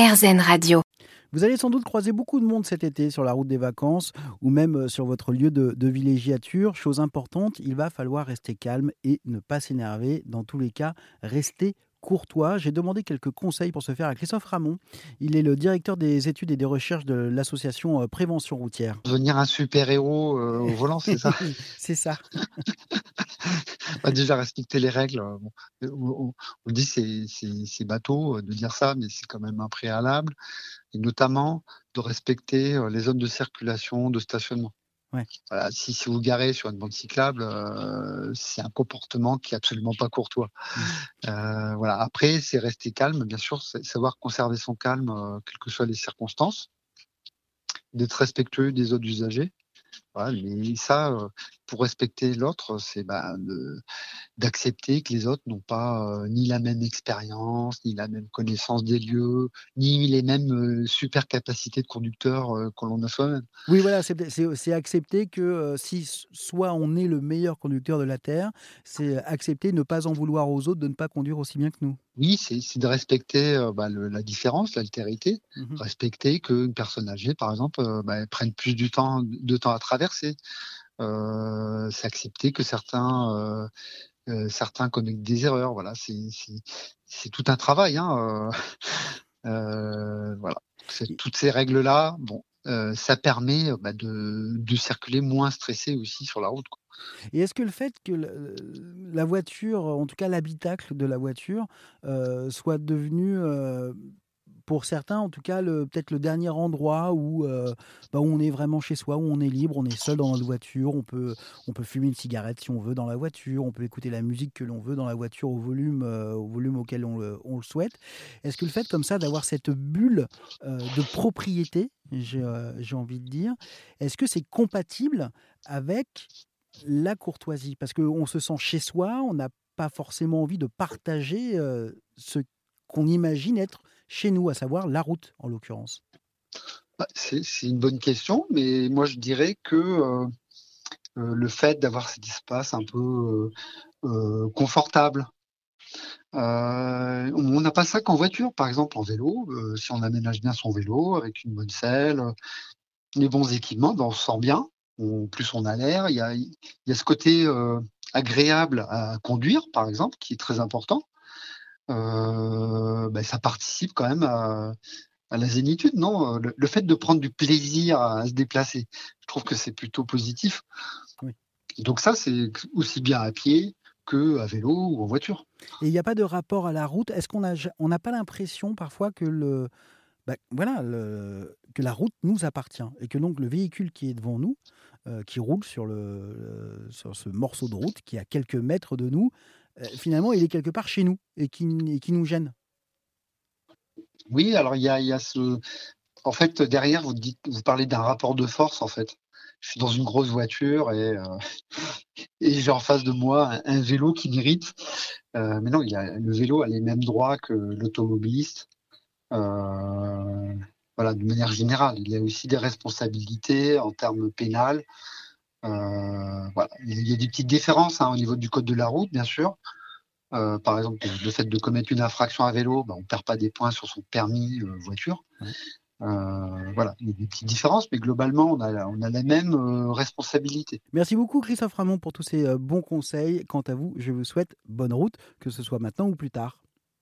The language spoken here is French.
RZN Radio. Vous allez sans doute croiser beaucoup de monde cet été sur la route des vacances ou même euh, sur votre lieu de, de villégiature. Chose importante, il va falloir rester calme et ne pas s'énerver. Dans tous les cas, rester courtois. J'ai demandé quelques conseils pour ce faire à Christophe Ramon. Il est le directeur des études et des recherches de l'association euh, Prévention routière. Devenir un super-héros euh, au volant, c'est ça? C'est ça. Bah, déjà, respecter les règles. On, on dit c'est c'est bateau de dire ça, mais c'est quand même un préalable. Et notamment de respecter euh, les zones de circulation, de stationnement. Ouais. Voilà, si, si vous garez sur une bande cyclable, euh, c'est un comportement qui est absolument pas courtois. Mmh. Euh, voilà. Après, c'est rester calme, bien sûr, c'est savoir conserver son calme, euh, quelles que soient les circonstances, d'être respectueux des autres usagers. Voilà, mais ça, pour respecter l'autre, c'est bah, d'accepter que les autres n'ont pas euh, ni la même expérience, ni la même connaissance des lieux, ni les mêmes euh, super capacités de conducteur euh, que l'on a soi-même. Oui, voilà, c'est accepter que si soit on est le meilleur conducteur de la Terre, c'est accepter ne pas en vouloir aux autres de ne pas conduire aussi bien que nous. Oui, c'est de respecter bah, le- la différence, l'altérité, Mhm. respecter qu'une personne âgée, par exemple, bah, prenne plus du temps, de temps à traverser. Euh, c'est accepter que certains, euh, euh, certains commettent des erreurs. Voilà, c'est c'est- c'est tout un travail. Hein, voilà, C'est- toutes ces règles-là, bon, euh, ça permet bah, de, de circuler moins stressé aussi sur la route. quoi. Et est-ce que le fait que le- la voiture, en tout cas l'habitacle de la voiture, euh, soit devenu, euh, pour certains en tout cas, peut-être le dernier endroit où, euh, bah, où on est vraiment chez soi, où on est libre, on est seul dans notre voiture, on peut, fumer une cigarette si on veut dans la voiture, on peut écouter la musique que l'on veut dans la voiture au volume, euh, au volume auquel on le, souhaite. Est-ce que le fait comme ça d'avoir cette bulle euh, de propriété, j'ai envie de dire, est-ce que c'est compatible avec la courtoisie? Parce qu'on se sent chez soi, on n'a pas forcément envie de partager ce qu'on imagine être chez nous, à savoir la route en l'occurrence. Bah, c'est une bonne question, mais moi je dirais que euh, euh, le fait d'avoir cet espace un peu euh, confortable, on n'a pas ça qu'en voiture, par exemple en vélo. si on aménage bien son vélo avec une bonne selle, les bons équipements, ben, on se sent bien. Plus on a l'air, il y a, ce côté agréable à conduire, par exemple, qui est très important. Euh, ben, ça participe quand même à, à la zénitude, non? Le, le fait de prendre du plaisir à se déplacer, je trouve que c'est plutôt positif. Oui. Donc ça, c'est aussi bien à pied que à vélo ou en voiture. Et il n'y a pas de rapport à la route? Est-ce qu'on n'a on pas l'impression parfois que, le, voilà, le- que la route nous appartient et que donc le véhicule qui est devant nous, euh, qui roule sur, le, sur ce morceau de route qui est à quelques mètres de nous, finalement il est quelque part chez nous et qui, nous gêne Oui, alors il y a, y ce. En fait, derrière, vous parlez d'un rapport de force, en fait. Je suis dans une grosse voiture et, euh, j'ai en face de moi un, vélo qui m'irrite. Euh, mais non, il a, le vélo a les mêmes droits que l'automobiliste. Euh, voilà, de manière générale. Il a aussi des responsabilités en termes pénals. Euh, voilà. Il y a des petites différences hein, au niveau du code de la route, bien sûr. Euh, par exemple, le fait de commettre une infraction à vélo, ben, on ne perd pas des points sur son permis euh, voiture. Euh, voilà, il y a des petites différences, mais globalement, on a, on a la même responsabilité. Merci beaucoup Christophe Ramon pour tous ces bons conseils. Quant à vous, je vous souhaite bonne route, que ce soit maintenant ou plus tard.